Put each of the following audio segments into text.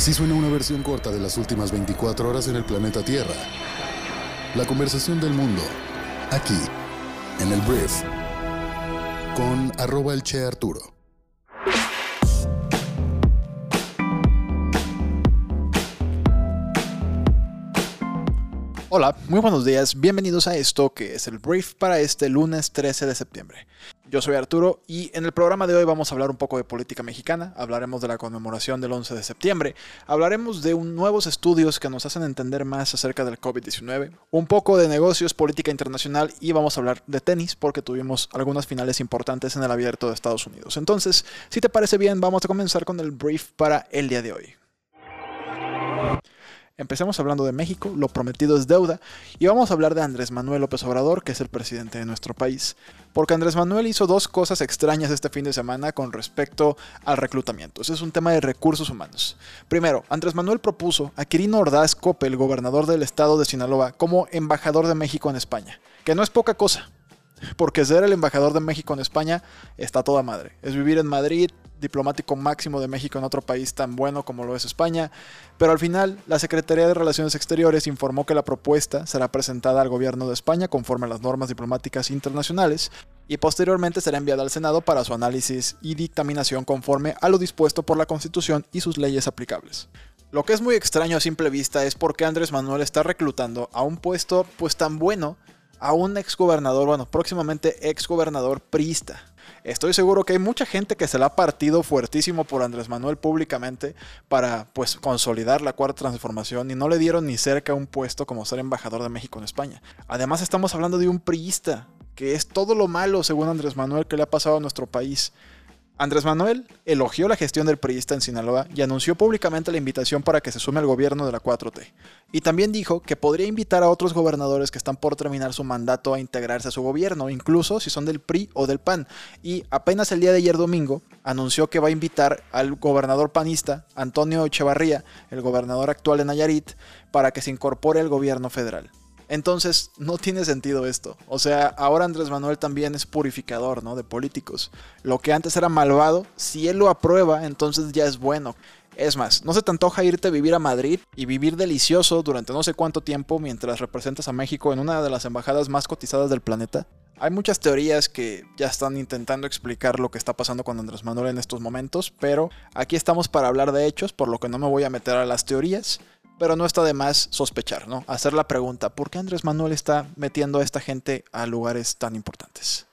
Así suena una versión corta de las últimas 24 horas en el planeta Tierra. La conversación del mundo, aquí, en el Brief, con arroba el Che Arturo. Hola, muy buenos días, bienvenidos a esto que es el brief para este lunes 13 de septiembre. Yo soy Arturo y en el programa de hoy vamos a hablar un poco de política mexicana, hablaremos de la conmemoración del 11 de septiembre, hablaremos de nuevos estudios que nos hacen entender más acerca del COVID-19, un poco de negocios, política internacional y vamos a hablar de tenis porque tuvimos algunas finales importantes en el abierto de Estados Unidos. Entonces, si te parece bien, vamos a comenzar con el brief para el día de hoy. Empecemos hablando de México, lo prometido es deuda, y vamos a hablar de Andrés Manuel López Obrador, que es el presidente de nuestro país. Porque Andrés Manuel hizo dos cosas extrañas este fin de semana con respecto al reclutamiento. Ese es un tema de recursos humanos. Primero, Andrés Manuel propuso a Quirino Ordaz Cope, el gobernador del estado de Sinaloa, como embajador de México en España, que no es poca cosa. Porque ser el embajador de México en España está toda madre. Es vivir en Madrid, diplomático máximo de México en otro país tan bueno como lo es España, pero al final la Secretaría de Relaciones Exteriores informó que la propuesta será presentada al gobierno de España conforme a las normas diplomáticas internacionales y posteriormente será enviada al Senado para su análisis y dictaminación conforme a lo dispuesto por la Constitución y sus leyes aplicables. Lo que es muy extraño a simple vista es por qué Andrés Manuel está reclutando a un puesto pues tan bueno a un exgobernador, bueno, próximamente exgobernador priista. Estoy seguro que hay mucha gente que se la ha partido fuertísimo por Andrés Manuel públicamente para pues consolidar la cuarta transformación y no le dieron ni cerca un puesto como ser embajador de México en España. Además estamos hablando de un priista, que es todo lo malo según Andrés Manuel que le ha pasado a nuestro país. Andrés Manuel elogió la gestión del priista en Sinaloa y anunció públicamente la invitación para que se sume al gobierno de la 4T. Y también dijo que podría invitar a otros gobernadores que están por terminar su mandato a integrarse a su gobierno, incluso si son del PRI o del PAN. Y apenas el día de ayer domingo anunció que va a invitar al gobernador panista Antonio Echevarría, el gobernador actual de Nayarit, para que se incorpore al gobierno federal. Entonces, no tiene sentido esto. O sea, ahora Andrés Manuel también es purificador, ¿no? De políticos. Lo que antes era malvado, si él lo aprueba, entonces ya es bueno. Es más, ¿no se te antoja irte a vivir a Madrid y vivir delicioso durante no sé cuánto tiempo mientras representas a México en una de las embajadas más cotizadas del planeta? Hay muchas teorías que ya están intentando explicar lo que está pasando con Andrés Manuel en estos momentos, pero aquí estamos para hablar de hechos, por lo que no me voy a meter a las teorías pero no está de más sospechar, ¿no? Hacer la pregunta, ¿por qué Andrés Manuel está metiendo a esta gente a lugares tan importantes?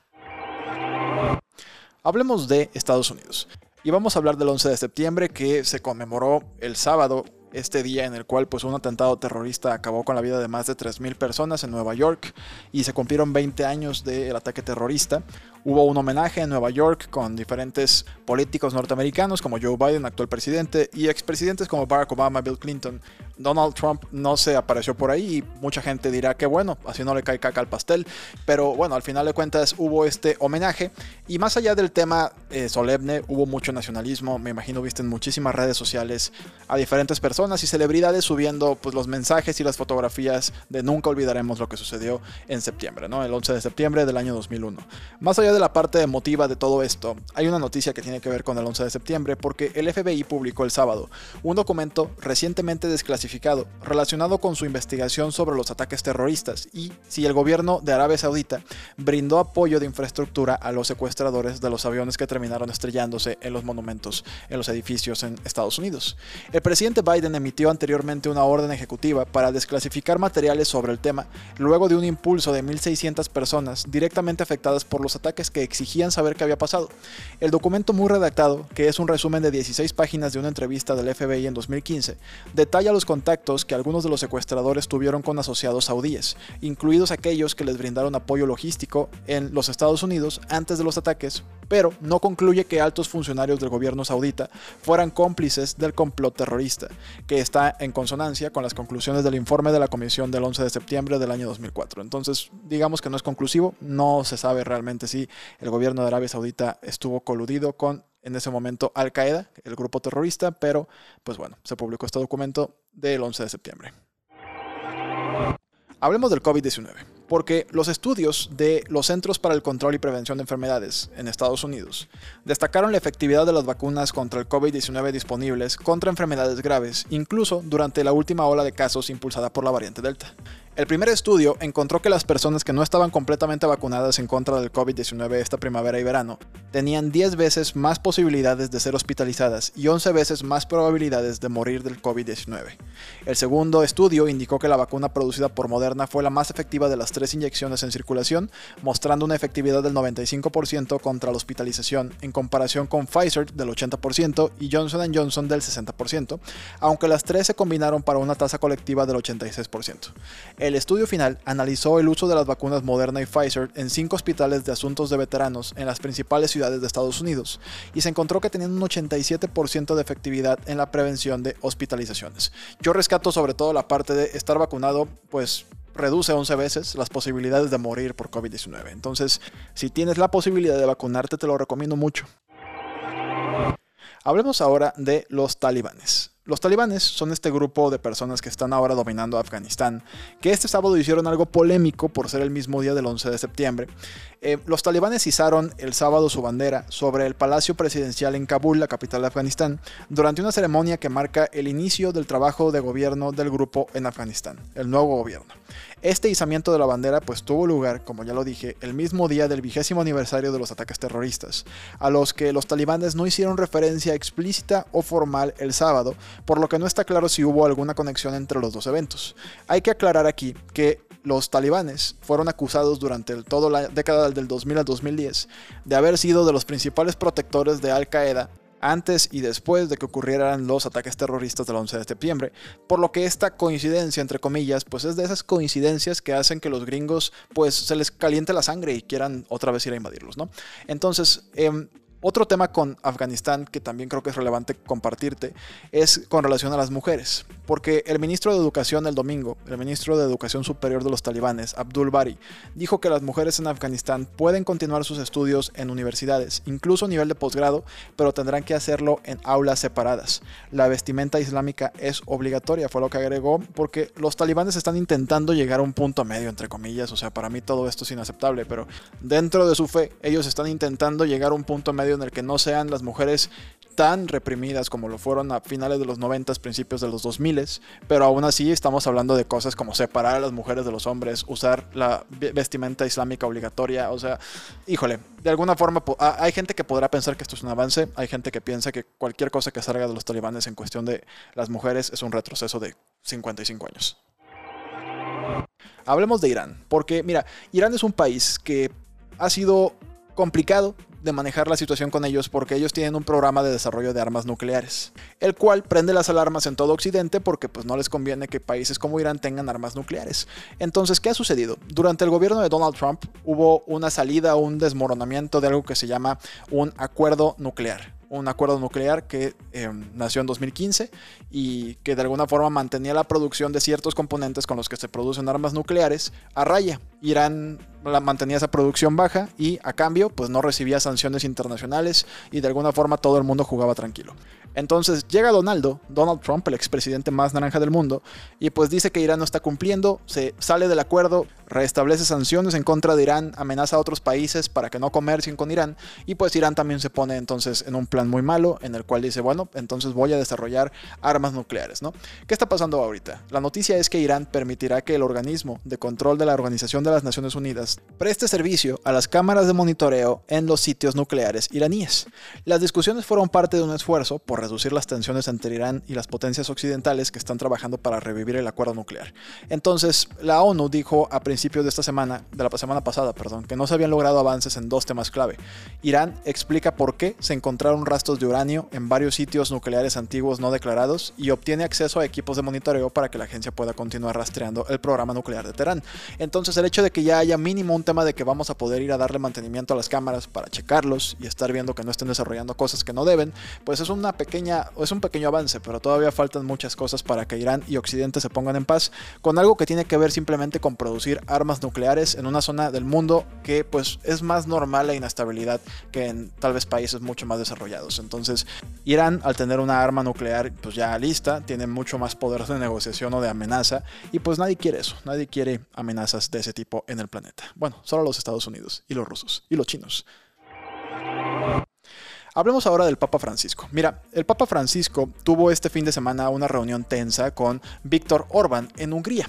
Hablemos de Estados Unidos. Y vamos a hablar del 11 de septiembre que se conmemoró el sábado, este día en el cual pues un atentado terrorista acabó con la vida de más de 3.000 personas en Nueva York y se cumplieron 20 años del ataque terrorista. Hubo un homenaje en Nueva York con diferentes políticos norteamericanos como Joe Biden, actual presidente, y expresidentes como Barack Obama, Bill Clinton. Donald Trump no se apareció por ahí y mucha gente dirá que bueno, así no le cae caca al pastel, pero bueno, al final de cuentas hubo este homenaje y más allá del tema eh, solemne, hubo mucho nacionalismo, me imagino viste en muchísimas redes sociales a diferentes personas y celebridades subiendo pues los mensajes y las fotografías de nunca olvidaremos lo que sucedió en septiembre, ¿no? El 11 de septiembre del año 2001. Más allá de la parte emotiva de todo esto, hay una noticia que tiene que ver con el 11 de septiembre porque el FBI publicó el sábado un documento recientemente desclasificado relacionado con su investigación sobre los ataques terroristas y si el gobierno de Arabia Saudita brindó apoyo de infraestructura a los secuestradores de los aviones que terminaron estrellándose en los monumentos, en los edificios en Estados Unidos. El presidente Biden emitió anteriormente una orden ejecutiva para desclasificar materiales sobre el tema luego de un impulso de 1.600 personas directamente afectadas por los ataques que exigían saber qué había pasado. El documento muy redactado, que es un resumen de 16 páginas de una entrevista del FBI en 2015, detalla los contactos que algunos de los secuestradores tuvieron con asociados saudíes, incluidos aquellos que les brindaron apoyo logístico en los Estados Unidos antes de los ataques, pero no concluye que altos funcionarios del gobierno saudita fueran cómplices del complot terrorista, que está en consonancia con las conclusiones del informe de la Comisión del 11 de septiembre del año 2004. Entonces, digamos que no es conclusivo, no se sabe realmente si el gobierno de Arabia Saudita estuvo coludido con en ese momento Al Qaeda, el grupo terrorista, pero pues bueno, se publicó este documento del 11 de septiembre. Hablemos del COVID-19 porque los estudios de los Centros para el Control y Prevención de Enfermedades en Estados Unidos destacaron la efectividad de las vacunas contra el COVID-19 disponibles contra enfermedades graves, incluso durante la última ola de casos impulsada por la variante Delta. El primer estudio encontró que las personas que no estaban completamente vacunadas en contra del COVID-19 esta primavera y verano tenían 10 veces más posibilidades de ser hospitalizadas y 11 veces más probabilidades de morir del COVID-19. El segundo estudio indicó que la vacuna producida por Moderna fue la más efectiva de las tres inyecciones en circulación, mostrando una efectividad del 95% contra la hospitalización en comparación con Pfizer del 80% y Johnson Johnson del 60%, aunque las tres se combinaron para una tasa colectiva del 86%. El estudio final analizó el uso de las vacunas Moderna y Pfizer en cinco hospitales de asuntos de veteranos en las principales ciudades de Estados Unidos y se encontró que tenían un 87% de efectividad en la prevención de hospitalizaciones. Yo rescato sobre todo la parte de estar vacunado, pues reduce 11 veces las posibilidades de morir por COVID-19. Entonces, si tienes la posibilidad de vacunarte, te lo recomiendo mucho. Hablemos ahora de los talibanes. Los talibanes son este grupo de personas que están ahora dominando Afganistán, que este sábado hicieron algo polémico por ser el mismo día del 11 de septiembre. Eh, los talibanes izaron el sábado su bandera sobre el Palacio Presidencial en Kabul, la capital de Afganistán, durante una ceremonia que marca el inicio del trabajo de gobierno del grupo en Afganistán, el nuevo gobierno. Este izamiento de la bandera pues tuvo lugar, como ya lo dije, el mismo día del vigésimo aniversario de los ataques terroristas, a los que los talibanes no hicieron referencia explícita o formal el sábado, por lo que no está claro si hubo alguna conexión entre los dos eventos. Hay que aclarar aquí que los talibanes fueron acusados durante toda la década del 2000 al 2010 de haber sido de los principales protectores de Al Qaeda antes y después de que ocurrieran los ataques terroristas del 11 de septiembre, por lo que esta coincidencia, entre comillas, pues es de esas coincidencias que hacen que los gringos pues se les caliente la sangre y quieran otra vez ir a invadirlos, ¿no? Entonces, eh, otro tema con Afganistán que también creo que es relevante compartirte es con relación a las mujeres, porque el ministro de Educación el domingo, el ministro de Educación Superior de los talibanes, Abdul Bari, dijo que las mujeres en Afganistán pueden continuar sus estudios en universidades, incluso a nivel de posgrado, pero tendrán que hacerlo en aulas separadas. La vestimenta islámica es obligatoria, fue lo que agregó, porque los talibanes están intentando llegar a un punto medio, entre comillas, o sea, para mí todo esto es inaceptable, pero dentro de su fe, ellos están intentando llegar a un punto medio en el que no sean las mujeres tan reprimidas como lo fueron a finales de los 90, principios de los 2000, pero aún así estamos hablando de cosas como separar a las mujeres de los hombres, usar la vestimenta islámica obligatoria, o sea, híjole, de alguna forma hay gente que podrá pensar que esto es un avance, hay gente que piensa que cualquier cosa que salga de los talibanes en cuestión de las mujeres es un retroceso de 55 años. Hablemos de Irán, porque mira, Irán es un país que ha sido complicado de manejar la situación con ellos porque ellos tienen un programa de desarrollo de armas nucleares, el cual prende las alarmas en todo Occidente porque pues no les conviene que países como Irán tengan armas nucleares. Entonces, ¿qué ha sucedido? Durante el gobierno de Donald Trump hubo una salida, un desmoronamiento de algo que se llama un acuerdo nuclear un acuerdo nuclear que em, nació en 2015 y que de alguna forma mantenía la producción de ciertos componentes con los que se producen armas nucleares a raya. Irán mantenía esa producción baja y a cambio pues no recibía sanciones internacionales y de alguna forma todo el mundo jugaba tranquilo. Entonces llega Donaldo, Donald Trump, el expresidente más naranja del mundo, y pues dice que Irán no está cumpliendo, se sale del acuerdo, restablece sanciones en contra de Irán, amenaza a otros países para que no comercien con Irán, y pues Irán también se pone entonces en un plan muy malo en el cual dice, bueno, entonces voy a desarrollar armas nucleares, ¿no? ¿Qué está pasando ahorita? La noticia es que Irán permitirá que el organismo de control de la Organización de las Naciones Unidas preste servicio a las cámaras de monitoreo en los sitios nucleares iraníes. Las discusiones fueron parte de un esfuerzo por reducir las tensiones entre Irán y las potencias occidentales que están trabajando para revivir el acuerdo nuclear. Entonces, la ONU dijo a principios de esta semana, de la semana pasada, perdón, que no se habían logrado avances en dos temas clave. Irán explica por qué se encontraron rastros de uranio en varios sitios nucleares antiguos no declarados y obtiene acceso a equipos de monitoreo para que la agencia pueda continuar rastreando el programa nuclear de Teherán. Entonces, el hecho de que ya haya mínimo un tema de que vamos a poder ir a darle mantenimiento a las cámaras para checarlos y estar viendo que no estén desarrollando cosas que no deben, pues es una pequeña es un pequeño avance, pero todavía faltan muchas cosas para que Irán y Occidente se pongan en paz con algo que tiene que ver simplemente con producir armas nucleares en una zona del mundo que pues es más normal la inestabilidad que en tal vez países mucho más desarrollados. Entonces, Irán al tener una arma nuclear pues ya lista, tiene mucho más poder de negociación o de amenaza y pues nadie quiere eso, nadie quiere amenazas de ese tipo en el planeta. Bueno, solo los Estados Unidos y los rusos y los chinos. Hablemos ahora del Papa Francisco. Mira, el Papa Francisco tuvo este fin de semana una reunión tensa con Víctor Orbán en Hungría.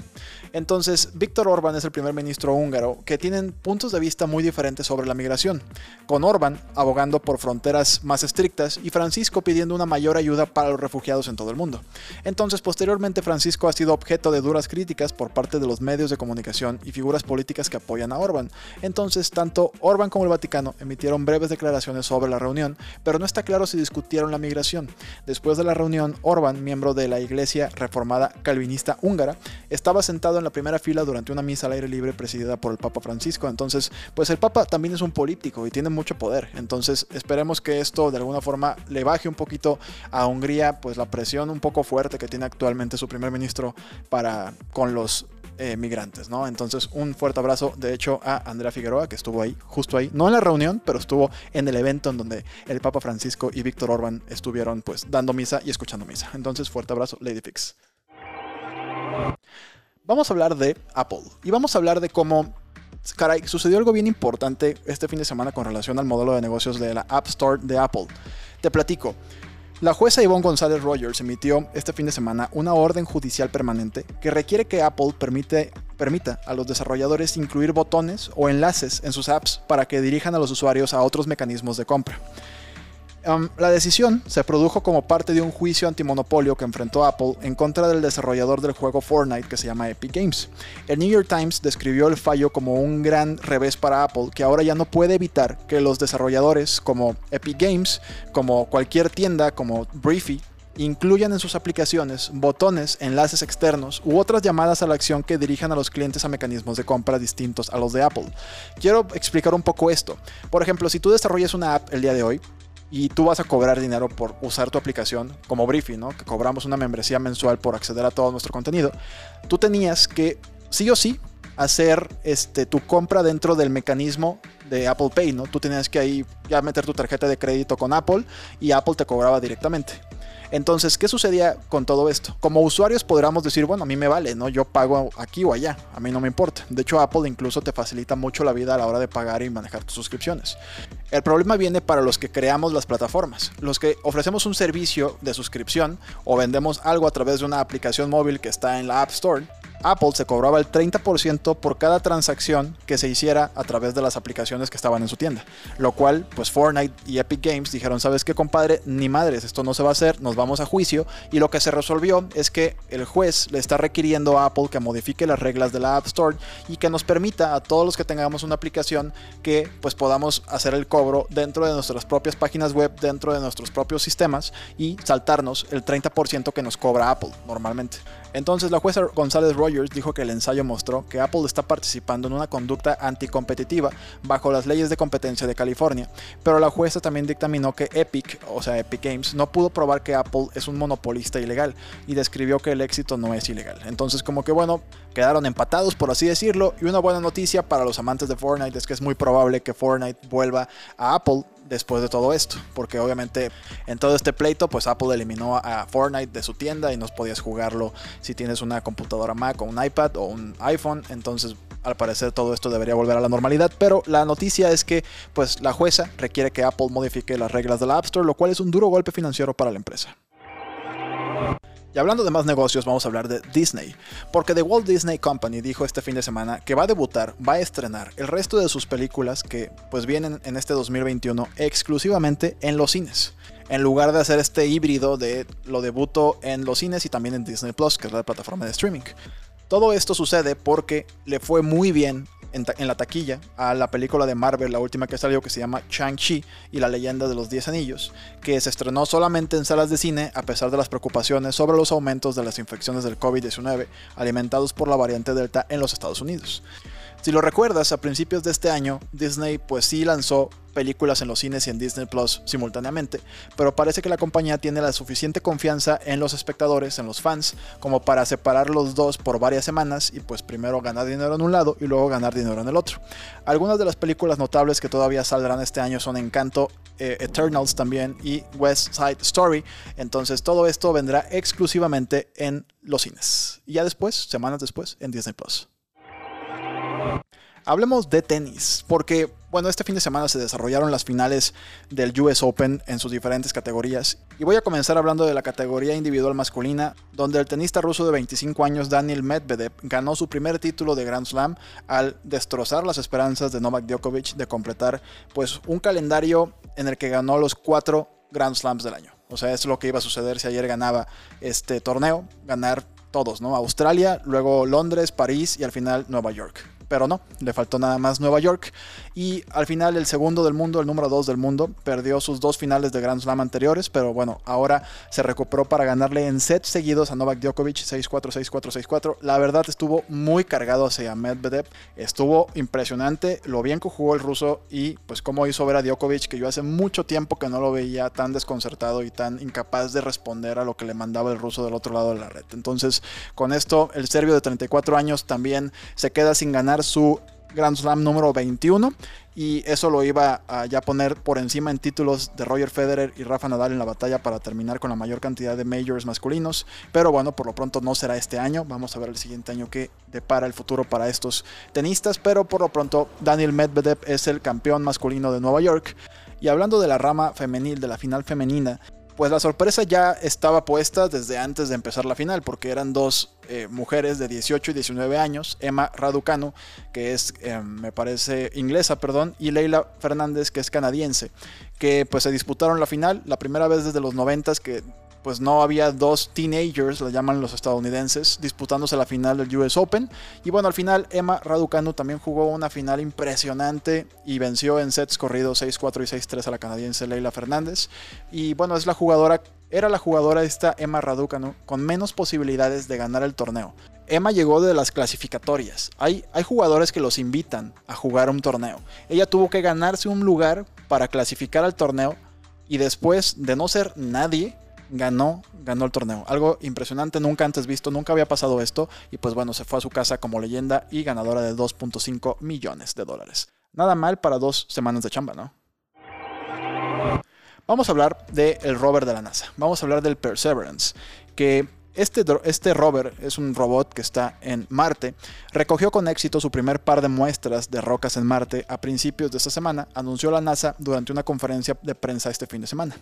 Entonces, Víctor Orbán es el primer ministro húngaro que tienen puntos de vista muy diferentes sobre la migración, con Orbán abogando por fronteras más estrictas y Francisco pidiendo una mayor ayuda para los refugiados en todo el mundo. Entonces, posteriormente, Francisco ha sido objeto de duras críticas por parte de los medios de comunicación y figuras políticas que apoyan a Orbán. Entonces, tanto Orbán como el Vaticano emitieron breves declaraciones sobre la reunión, pero no está claro si discutieron la migración. Después de la reunión, Orbán, miembro de la Iglesia Reformada Calvinista húngara, estaba sentado en la primera fila durante una misa al aire libre presidida por el Papa Francisco. Entonces, pues el Papa también es un político y tiene mucho poder. Entonces, esperemos que esto de alguna forma le baje un poquito a Hungría, pues la presión un poco fuerte que tiene actualmente su primer ministro para con los eh, migrantes, ¿no? Entonces, un fuerte abrazo, de hecho, a Andrea Figueroa, que estuvo ahí, justo ahí, no en la reunión, pero estuvo en el evento en donde el Papa Francisco y Víctor Orban estuvieron, pues, dando misa y escuchando misa. Entonces, fuerte abrazo, Lady Fix. Vamos a hablar de Apple y vamos a hablar de cómo caray, sucedió algo bien importante este fin de semana con relación al modelo de negocios de la App Store de Apple. Te platico. La jueza Yvonne González Rogers emitió este fin de semana una orden judicial permanente que requiere que Apple permita a los desarrolladores incluir botones o enlaces en sus apps para que dirijan a los usuarios a otros mecanismos de compra la decisión se produjo como parte de un juicio antimonopolio que enfrentó Apple en contra del desarrollador del juego Fortnite que se llama Epic Games. El New York Times describió el fallo como un gran revés para Apple que ahora ya no puede evitar que los desarrolladores como Epic Games, como cualquier tienda como Briefy, incluyan en sus aplicaciones botones, enlaces externos u otras llamadas a la acción que dirijan a los clientes a mecanismos de compra distintos a los de Apple. Quiero explicar un poco esto. Por ejemplo, si tú desarrollas una app el día de hoy, y tú vas a cobrar dinero por usar tu aplicación, como Briefing, ¿no? que cobramos una membresía mensual por acceder a todo nuestro contenido, tú tenías que sí o sí hacer este, tu compra dentro del mecanismo de Apple Pay, ¿no? Tú tenías que ahí ya meter tu tarjeta de crédito con Apple y Apple te cobraba directamente. Entonces, ¿qué sucedía con todo esto? Como usuarios podríamos decir, bueno, a mí me vale, ¿no? Yo pago aquí o allá, a mí no me importa. De hecho, Apple incluso te facilita mucho la vida a la hora de pagar y manejar tus suscripciones. El problema viene para los que creamos las plataformas, los que ofrecemos un servicio de suscripción o vendemos algo a través de una aplicación móvil que está en la App Store Apple se cobraba el 30% por cada transacción que se hiciera a través de las aplicaciones que estaban en su tienda. Lo cual, pues Fortnite y Epic Games dijeron, ¿sabes qué, compadre? Ni madres, esto no se va a hacer, nos vamos a juicio. Y lo que se resolvió es que el juez le está requiriendo a Apple que modifique las reglas de la App Store y que nos permita a todos los que tengamos una aplicación que pues podamos hacer el cobro dentro de nuestras propias páginas web, dentro de nuestros propios sistemas y saltarnos el 30% que nos cobra Apple normalmente. Entonces la jueza González Rogers dijo que el ensayo mostró que Apple está participando en una conducta anticompetitiva bajo las leyes de competencia de California, pero la jueza también dictaminó que Epic, o sea Epic Games, no pudo probar que Apple es un monopolista ilegal y describió que el éxito no es ilegal. Entonces como que bueno, quedaron empatados por así decirlo y una buena noticia para los amantes de Fortnite es que es muy probable que Fortnite vuelva a Apple después de todo esto, porque obviamente en todo este pleito, pues Apple eliminó a Fortnite de su tienda y no podías jugarlo si tienes una computadora Mac o un iPad o un iPhone, entonces al parecer todo esto debería volver a la normalidad, pero la noticia es que pues la jueza requiere que Apple modifique las reglas de la App Store, lo cual es un duro golpe financiero para la empresa. Y hablando de más negocios, vamos a hablar de Disney, porque The Walt Disney Company dijo este fin de semana que va a debutar, va a estrenar el resto de sus películas que pues vienen en este 2021 exclusivamente en los cines. En lugar de hacer este híbrido de lo debuto en los cines y también en Disney Plus, que es la plataforma de streaming. Todo esto sucede porque le fue muy bien en, la taquilla a la película de Marvel, la última que salió, que se llama Shang-Chi y la leyenda de los 10 anillos, que se estrenó solamente en salas de cine a pesar de las preocupaciones sobre los aumentos de las infecciones del COVID-19 alimentados por la variante Delta en los Estados Unidos. Si lo recuerdas, a principios de este año, Disney pues sí lanzó películas en los cines y en Disney Plus simultáneamente, pero parece que la compañía tiene la suficiente confianza en los espectadores, en los fans, como para separar los dos por varias semanas y pues primero ganar dinero en un lado y luego ganar dinero en el otro. Algunas de las películas notables que todavía saldrán este año son Encanto, eh, Eternals también y West Side Story, entonces todo esto vendrá exclusivamente en los cines y ya después, semanas después, en Disney Plus. Hablemos de tenis, porque bueno, este fin de semana se desarrollaron las finales del US Open en sus diferentes categorías. Y voy a comenzar hablando de la categoría individual masculina, donde el tenista ruso de 25 años Daniel Medvedev ganó su primer título de Grand Slam al destrozar las esperanzas de Novak Djokovic de completar pues un calendario en el que ganó los cuatro Grand Slams del año. O sea, es lo que iba a suceder si ayer ganaba este torneo, ganar todos, ¿no? Australia, luego Londres, París y al final Nueva York pero no, le faltó nada más Nueva York. Y al final el segundo del mundo, el número 2 del mundo, perdió sus dos finales de Grand Slam anteriores, pero bueno, ahora se recuperó para ganarle en sets seguidos a Novak Djokovic 6-4, 6-4, 6-4. La verdad estuvo muy cargado hacia Medvedev, estuvo impresionante lo bien que jugó el ruso y pues cómo hizo ver a Djokovic, que yo hace mucho tiempo que no lo veía tan desconcertado y tan incapaz de responder a lo que le mandaba el ruso del otro lado de la red. Entonces, con esto, el serbio de 34 años también se queda sin ganar su Grand Slam número 21 y eso lo iba a ya poner por encima en títulos de Roger Federer y Rafa Nadal en la batalla para terminar con la mayor cantidad de majors masculinos, pero bueno, por lo pronto no será este año, vamos a ver el siguiente año que depara el futuro para estos tenistas, pero por lo pronto Daniel Medvedev es el campeón masculino de Nueva York. Y hablando de la rama femenil, de la final femenina, pues la sorpresa ya estaba puesta desde antes de empezar la final, porque eran dos eh, mujeres de 18 y 19 años, Emma Raducanu, que es, eh, me parece, inglesa, perdón, y Leila Fernández, que es canadiense, que pues se disputaron la final, la primera vez desde los 90 que pues no había dos teenagers, le llaman los estadounidenses, disputándose la final del US Open. Y bueno, al final Emma Raducanu también jugó una final impresionante y venció en sets corridos 6-4 y 6-3 a la canadiense Leila Fernández. Y bueno, es la jugadora, era la jugadora esta Emma Raducanu con menos posibilidades de ganar el torneo. Emma llegó de las clasificatorias. Hay, hay jugadores que los invitan a jugar un torneo. Ella tuvo que ganarse un lugar para clasificar al torneo y después de no ser nadie, ganó, ganó el torneo. Algo impresionante, nunca antes visto, nunca había pasado esto. Y pues bueno, se fue a su casa como leyenda y ganadora de 2.5 millones de dólares. Nada mal para dos semanas de chamba, ¿no? Vamos a hablar del rover de la NASA. Vamos a hablar del Perseverance, que este, este, rover es un robot que está en Marte. Recogió con éxito su primer par de muestras de rocas en Marte a principios de esta semana, anunció la NASA durante una conferencia de prensa este fin de semana.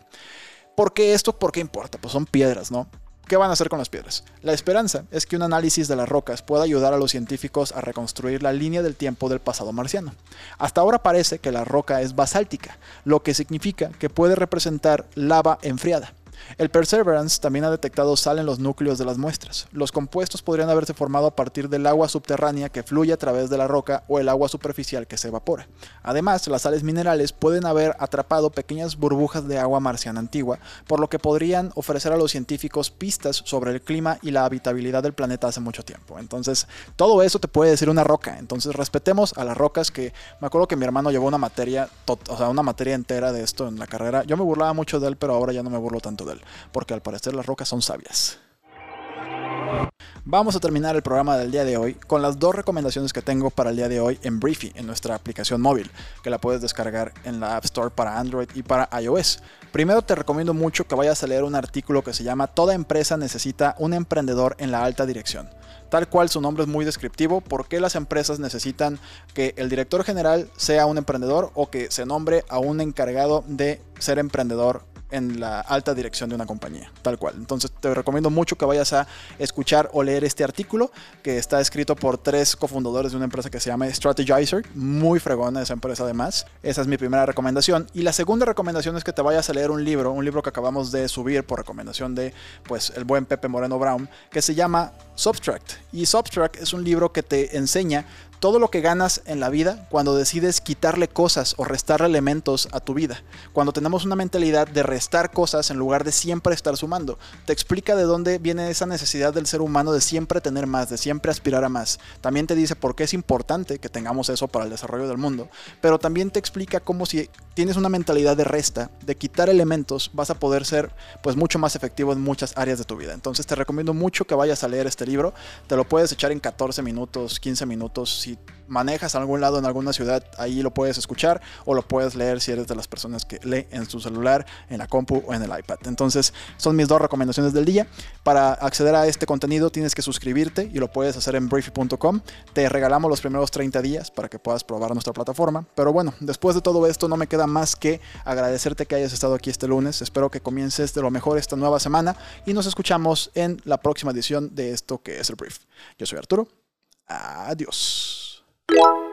¿Por qué esto? ¿Por qué importa? Pues son piedras, ¿no? ¿Qué van a hacer con las piedras? La esperanza es que un análisis de las rocas pueda ayudar a los científicos a reconstruir la línea del tiempo del pasado marciano. Hasta ahora parece que la roca es basáltica, lo que significa que puede representar lava enfriada. El Perseverance también ha detectado sal en los núcleos de las muestras. Los compuestos podrían haberse formado a partir del agua subterránea que fluye a través de la roca o el agua superficial que se evapora. Además, las sales minerales pueden haber atrapado pequeñas burbujas de agua marciana antigua, por lo que podrían ofrecer a los científicos pistas sobre el clima y la habitabilidad del planeta hace mucho tiempo. Entonces, todo eso te puede decir una roca. Entonces, respetemos a las rocas que me acuerdo que mi hermano llevó una materia, o sea, una materia entera de esto en la carrera. Yo me burlaba mucho de él, pero ahora ya no me burlo tanto porque al parecer las rocas son sabias. Vamos a terminar el programa del día de hoy con las dos recomendaciones que tengo para el día de hoy en Briefy, en nuestra aplicación móvil, que la puedes descargar en la App Store para Android y para iOS. Primero te recomiendo mucho que vayas a leer un artículo que se llama Toda empresa necesita un emprendedor en la alta dirección. Tal cual su nombre es muy descriptivo, ¿por qué las empresas necesitan que el director general sea un emprendedor o que se nombre a un encargado de ser emprendedor en la alta dirección de una compañía, tal cual. Entonces te recomiendo mucho que vayas a escuchar o leer este artículo que está escrito por tres cofundadores de una empresa que se llama Strategizer, muy fregona esa empresa además. Esa es mi primera recomendación. Y la segunda recomendación es que te vayas a leer un libro, un libro que acabamos de subir por recomendación de pues el buen Pepe Moreno Brown, que se llama Subtract. Y Subtract es un libro que te enseña todo lo que ganas en la vida cuando decides quitarle cosas o restarle elementos a tu vida. Cuando tenemos una mentalidad de restar cosas en lugar de siempre estar sumando. Te explica de dónde viene esa necesidad del ser humano de siempre tener más, de siempre aspirar a más. También te dice por qué es importante que tengamos eso para el desarrollo del mundo. Pero también te explica cómo si tienes una mentalidad de resta, de quitar elementos, vas a poder ser pues mucho más efectivo en muchas áreas de tu vida. Entonces te recomiendo mucho que vayas a leer este libro. Te lo puedes echar en 14 minutos, 15 minutos. Manejas a algún lado en alguna ciudad, ahí lo puedes escuchar o lo puedes leer si eres de las personas que lee en su celular, en la compu o en el iPad. Entonces, son mis dos recomendaciones del día. Para acceder a este contenido tienes que suscribirte y lo puedes hacer en briefy.com. Te regalamos los primeros 30 días para que puedas probar nuestra plataforma. Pero bueno, después de todo esto no me queda más que agradecerte que hayas estado aquí este lunes. Espero que comiences de lo mejor esta nueva semana y nos escuchamos en la próxima edición de esto que es el brief. Yo soy Arturo. Adiós. you